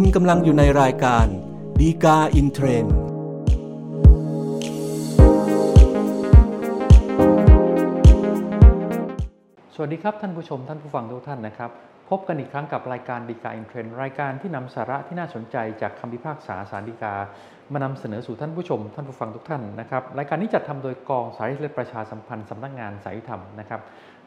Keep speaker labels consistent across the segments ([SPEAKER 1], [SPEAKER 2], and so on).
[SPEAKER 1] คุณกำลังอยู่ในรายการ ฎีกาอินเทรนด์
[SPEAKER 2] สวัสดีครับท่านผู้ชมท่านผู้ฟังทุกท่านนะครับ พบกันอีกครั้งกับรายการฎีกาอินเทรนด์รายการที่นำสาระที่น่าสนใจจากคำพิพากษาศาลฎีกา มานำเสนอสู่ท่านผู้ชม ท่านผู้ฟังทุกท่านนะครับรายการนี้จัดทำโดยกองสารสนเทศประชาสัมพันธ์สำนักงานศาลยุติธรรมนะครับ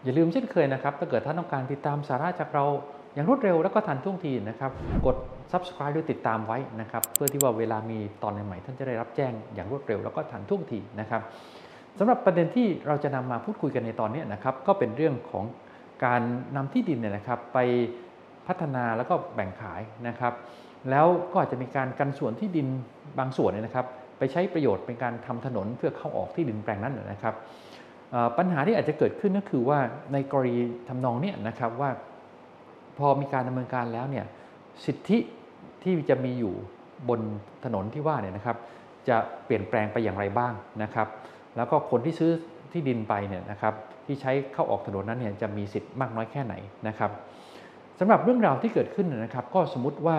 [SPEAKER 2] อย่าลืมเช่นเคยนะครับถ้าเกิดท่านต้องการติดตามสาระจากเรา อย่างรวดเร็วแล้วก็ทันท่วงทีนะครับ กด subscribe หรือติดตามไว้นะครับ เพื่อที่ว่าเวลามีตอนใหม่ๆท่านจะได้รับแจ้งอย่างรวดเร็วแล้วก็ทันท่วงทีนะครับสำหรับประเด็นที่เราจะนำมาพูดคุยกันในตอนนี้นะครับ ก็เป็นเรื่องของการนำที่ดินเนี่ยนะครับ ไปพัฒนาแล้วก็แบ่งขายนะครับ แล้วก็อาจจะมีการกันส่วนที่ดินบางส่วนเนี่ยนะครับ ไปใช้ประโยชน์เป็นการทำถนนเพื่อเข้าออกที่ดินแปลงนั้นนะครับปัญหาที่อาจจะเกิดขึ้นก็คือว่าในกรณีทำนองเนี้นะครับว่า พอมีการดำเนินการแล้วเนี่ยสิทธิที่จะมีอยู่บนถนนที่ว่าเนี่ยนะครับ จะเปลี่ยนแปลงไปอย่างไรบ้างนะครับ แล้วก็คนที่ซื้อที่ดินไปเนี่ยนะครับที่ใช้เข้าออกถนนนั้นเนี่ยจะมีสิทธิ์มากน้อยแค่ไหนนะครับสำหรับเรื่องราวที่เกิดขึ้นนะครับ ก็สมมติว่า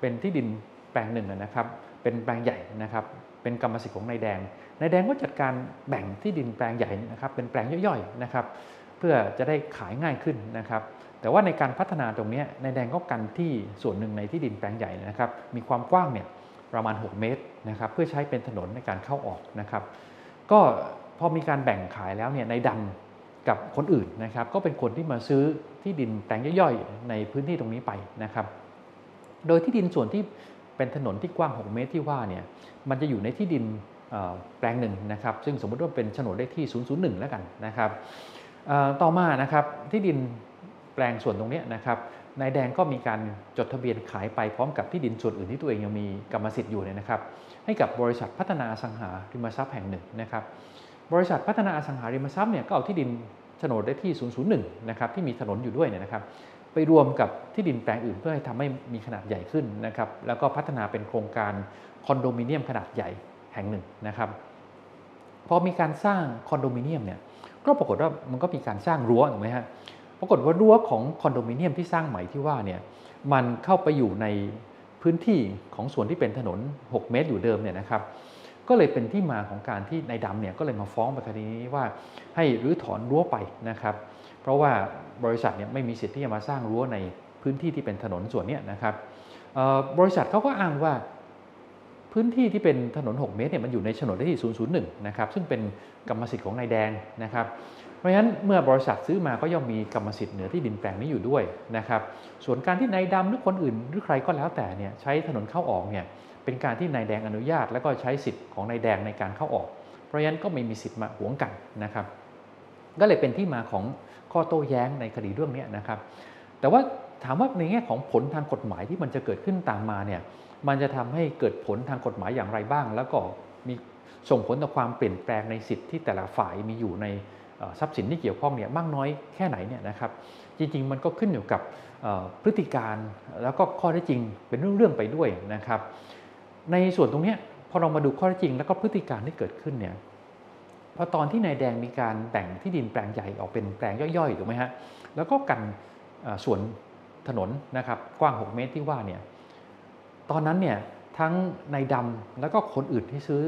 [SPEAKER 2] เป็นที่ดินแปลงหนึ่งนะครับ เป็นแปลงใหญ่นะครับ เป็นกรรมสิทธิ์ของนายแดงนายแดงก็จัดการแบ่งที่ดินแปลงใหญ่นะครับ เป็นแปลงย่อยๆนะครับ เพื่อจะได้ขายง่ายขึ้นนะครับ แต่ว่าในการพัฒนาตรงนี้นายแดงก็กันที่ส่วนหนึ่งในที่ดินแปลงใหญ่นะครับ มีความกว้างเนี่ยประมาณ 6 เมตรนะครับเพื่อใช้เป็นถนนในการเข้าออกนะครับ ก็พอมีการแบ่งขายแล้วเนี่ยนายดำกับคนอื่นนะครับ ก็เป็นคนที่มาซื้อที่ดินแปลงย่อยๆ ในพื้นที่ตรงนี้ไปนะครับ โดยที่ดินส่วนที่เป็นถนนที่กว้าง 6 เมตรที่ว่าเนี่ยมันจะอยู่ในที่ดินแปลงหนึ่งนะครับ ซึ่งสมมติว่าเป็นโฉนดเลขที่ 001 แล้วกันนะครับ ต่อมานะครับที่ดินแปลงส่วนตรงนี้นะครับนายแดงก็มีการจดทะเบียนขายไปพร้อมกับที่ดินส่วนอื่นที่ตัวเองยังมีกรรมสิทธิ์อยู่เนี่ยนะครับ ให้กับบริษัทพัฒนาอสังหาริมทรัพย์แห่งหนึ่งนะครับ บริษัทพัฒนาอสังหาริมทรัพย์เนี่ยก็เอาที่ดินโฉนดเลขที่ 001 นะครับที่มีถนนอยู่ด้วยเนี่ยนะครับ ไปรวมกับที่ดินแปลงอื่นเพื่อให้ทำให้มีขนาดใหญ่ขึ้นนะครับ แล้วก็พัฒนาเป็นโครงการคอนโดมิเนียมขนาดใหญ่แห่งหนึ่งนะครับ พอมีการสร้างคอนโดมิเนียมเนี่ย ก็ปรากฏว่ามันก็มีการสร้างรั้วถูกไหมฮะปรากฏว่ารั้วของคอนโดมิเนียมที่สร้างใหม่ที่ว่าเนี่ยมันเข้าไปอยู่ในพื้นที่ของส่วนที่เป็นถนน 6 เมตรอยู่เดิมเนี่ยนะครับก็เลยเป็นที่มาของการที่นายดำเนี่ยก็เลยมาฟ้องไปคดีนี้ว่าให้รื้อถอนรั้วไปนะครับ เพราะว่าบริษัทเนี่ยไม่มีสิทธิ์ที่จะมาสร้างรั้วในพื้นที่ที่เป็นถนนส่วนนี้นะครับบริษัทเขาก็อ้างว่า พื้นที่ที่เป็นถนน 6 เมตรเนี่ยมันอยู่ในโฉนดที่ 001 นะครับซึ่งเป็นกรรมสิทธิ์ของนายแดงนะครับเพราะฉะนั้นเมื่อบริษัทซื้อมาก็ย่อมมีกรรมสิทธิ์เหนือที่ดินแปลงนี้อยู่ด้วยนะครับส่วนการที่นายดำหรือคนอื่นหรือใครก็แล้วแต่เนี่ยใช้ถนนเข้าออกเนี่ยเป็นการที่นายแดงอนุญาต แล้วก็ใช้สิทธิ์ของนายแดงในการเข้าออก เพราะฉะนั้นก็ไม่มีสิทธิ์มาหวงกันนะครับก็เลยเป็นที่มาของข้อโต้แย้งในคดีเรื่องนี้นะครับแต่ว่าถามว่าในแง่ของผลทางกฎหมายที่มันจะเกิดขึ้นตามมาเนี่ย มันจะทำให้เกิดผลทางกฎหมายอย่างไรบ้าง แล้วก็มีส่งผลต่อความเปลี่ยนแปลงในสิทธิ์ที่แต่ละฝ่ายมีอยู่ในทรัพย์สินที่เกี่ยวข้องเนี่ยมากน้อยแค่ไหนเนี่ยนะครับจริงๆ มันก็ขึ้นอยู่กับพฤติการแล้วก็ข้อที่จริงเป็นเรื่องๆไปด้วยนะครับ ในส่วนตรงนี้พอเรามาดูข้อที่จริง แล้วก็พฤติการที่เกิดขึ้นเนี่ยพอตอนที่นายแดงมีการแบ่งที่ดินแปลงใหญ่ออกเป็นแปลงย่อยๆถูกไหมฮะแล้วก็กันส่วนถนนนะครับกว้าง 6 เมตรที่ว่าเนี่ย ตอนนั้นเนี่ยทั้งนายดำแล้วก็คนอื่นที่ซื้อ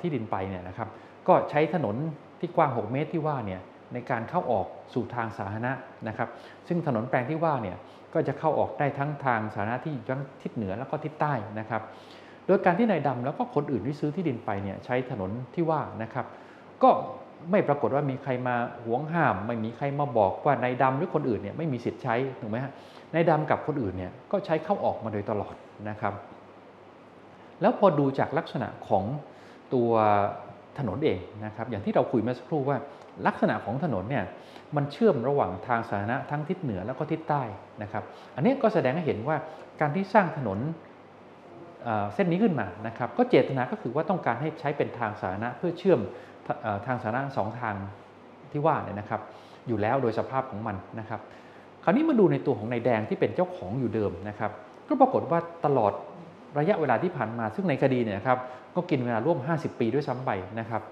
[SPEAKER 2] ที่ดินไปเนี่ยนะครับก็ใช้ถนนที่กว้าง 6 เมตรที่ว่าเนี่ยในการเข้าออกสู่ทางสาธารณะนะครับ ซึ่งถนนแปลงที่ว่าเนี่ยก็จะเข้าออกได้ทั้งทางสาธารณะที่ทั้งทิศเหนือแล้วก็ทิศใต้นะครับ โดยการที่นายดำแล้วก็คนอื่นที่ซื้อที่ดินไปเนี่ยใช้ถนนที่ว่านะครับ ก็ ไม่ปรากฏว่ามีใครมาหวงห้าม ไม่มีใครมาบอกว่านายดำหรือคนอื่นเนี่ยไม่มีสิทธิ์ใช้ถูกไหมฮะนายดำกับคนอื่นเนี่ยก็ใช้เข้าออกมาโดยตลอดนะครับ แล้วพอดูจากลักษณะของตัวถนนเองนะครับอย่างที่เราคุยเมื่อสักครู่ว่าลักษณะของถนนเนี่ยมันเชื่อมระหว่างทางสาธารณะทั้งทิศเหนือแล้วก็ทิศใต้นะครับ อันนี้ก็แสดงให้เห็นว่าการที่สร้างถนนเส้นนี้ขึ้นมานะครับ ก็เจตนาก็คือว่าต้องการให้ใช้เป็นทางสาธารณะเพื่อเชื่อม ทางสาธารณะสองทางที่ว่าเนี่ยนะครับ อยู่แล้วโดยสภาพของมันนะครับ คราวนี้มาดูในตัวของนายแดงที่เป็นเจ้าของอยู่เดิมนะครับ ก็ปรากฏว่าตลอดระยะเวลาที่ผ่านมา ซึ่งในคดีเนี่ยครับก็กินเวลาร่วม 50 ปีด้วยซ้ำไปนะครับ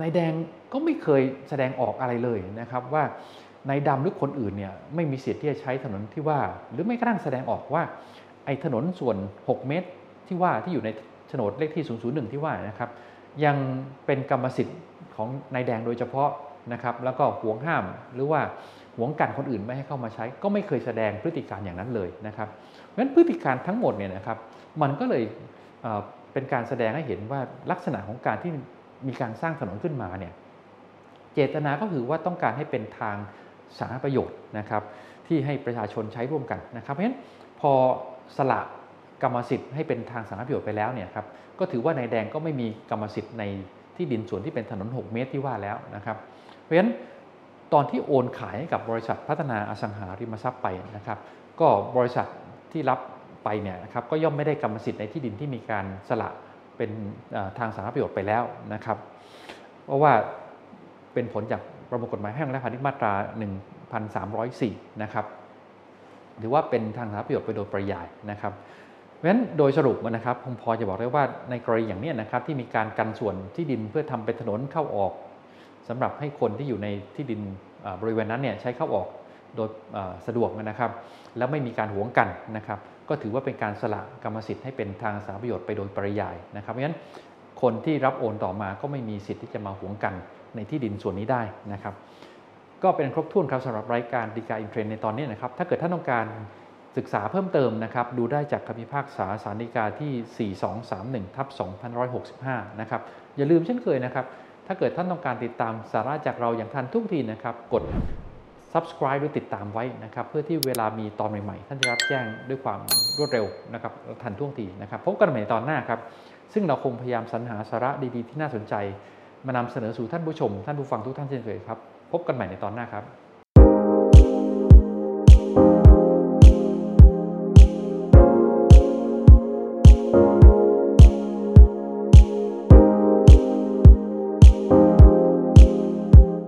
[SPEAKER 2] นายแดงก็ไม่เคยแสดงออกอะไรเลยนะครับว่านายดำหรือคนอื่นเนี่ยไม่มีสิทธิ์ที่จะใช้ถนนที่ว่า หรือไม่กระทั่งแสดงออกว่าไอ้ถนนส่วน 6 เมตรที่ว่าที่อยู่ในโฉนดเลขที่ 001 ที่ว่านะครับ ยังเป็นกรรมสิทธิ์ของนายแดงโดยเฉพาะนะครับ แล้วก็หวงห้ามหรือว่าหวงกันคนอื่นไม่ให้เข้ามาใช้ ก็ไม่เคยแสดงพฤติการอย่างนั้นเลยนะครับเพราะฉะนั้นพฤติการทั้งหมดเนี่ยนะครับมันก็เลยเป็นการแสดงให้เห็นว่าลักษณะของการที่มีการสร้างถนนขึ้นมาเนี่ยเจตนาก็คือว่าต้องการให้เป็นทางสาธารณประโยชน์นะครับที่ให้ประชาชนใช้ร่วมกันนะครับ เพราะฉะนั้นพอสละ กรรมสิทธิ์ให้เป็นทางสาธารณประโยชน์ไปแล้วเนี่ยครับก็ถือว่านายแดงก็ไม่มีกรรมสิทธิ์ในที่ดินส่วนที่เป็นถนน 6 เมตรที่ว่าแล้วนะครับเพราะฉะนั้นตอนที่โอนขายให้กับบริษัทพัฒนาอสังหาริมทรัพย์ไปนะครับก็บริษัทที่รับไปเนี่ยนะครับก็ย่อมไม่ได้กรรมสิทธิ์ในที่ดินที่มีการสละเป็นทางสาธารณประโยชน์ไปแล้วนะครับเพราะว่าเป็นผลจากประมวลกฎหมายแพ่งและพาณิชย์มาตรา 1304 นะครับหรือว่าเป็นทางสาธารณประโยชน์ไปโดยปริยายนะครับ เพราะฉะนั้นโดยสรุปนะครับผมพอจะบอกได้ว่าในกรณีอย่างนี้นะครับที่มีการกันส่วนที่ดินเพื่อทำเป็นถนนเข้าออกสำหรับให้คนที่อยู่ในที่ดินบริเวณนั้นเนี่ยใช้เข้าออกโดยสะดวกนะครับ แล้วไม่มีการหวงกันนะครับ ก็ถือว่าเป็นการสละกรรมสิทธิ์ให้เป็นทางสารประโยชน์ไปโดยปริยายนะครับเพราะฉะนั้นคนที่รับโอนต่อมาก็ไม่มีสิทธิ์ที่จะมาหวงกันในที่ดินส่วนนี้ได้นะครับ ก็เป็นครบถ้วนครับสำหรับรายการดีกาอินเทรนในตอนนี้นะครับ ถ้าเกิดท่านต้องการ ศึกษาเพิ่มเติมนะครับ ดูได้จากคำพิพากษาสารดีกาที่ 4231ทับ2565 นะครับ อย่าลืมเช่นเคยนะครับ ถ้าเกิดท่านต้องการติดตามสาระจากเราอย่างทันทุกทีนะครับ กด subscribe หรือติดตามไว้นะครับ เพื่อที่เวลามีตอนใหม่ๆ ท่านจะรับแจ้งด้วยความรวดเร็วนะครับทันท่วงทีนะครับ พบกันใหม่ในตอนหน้าครับ ซึ่งเราคงพยายามสรรหาสาระดีๆ ที่น่าสนใจ มานำเสนอสู่ท่านผู้ชม ท่านผู้ฟังทุกท่านเช่นเคยครับ พบกันใหม่ในตอนหน้าครับ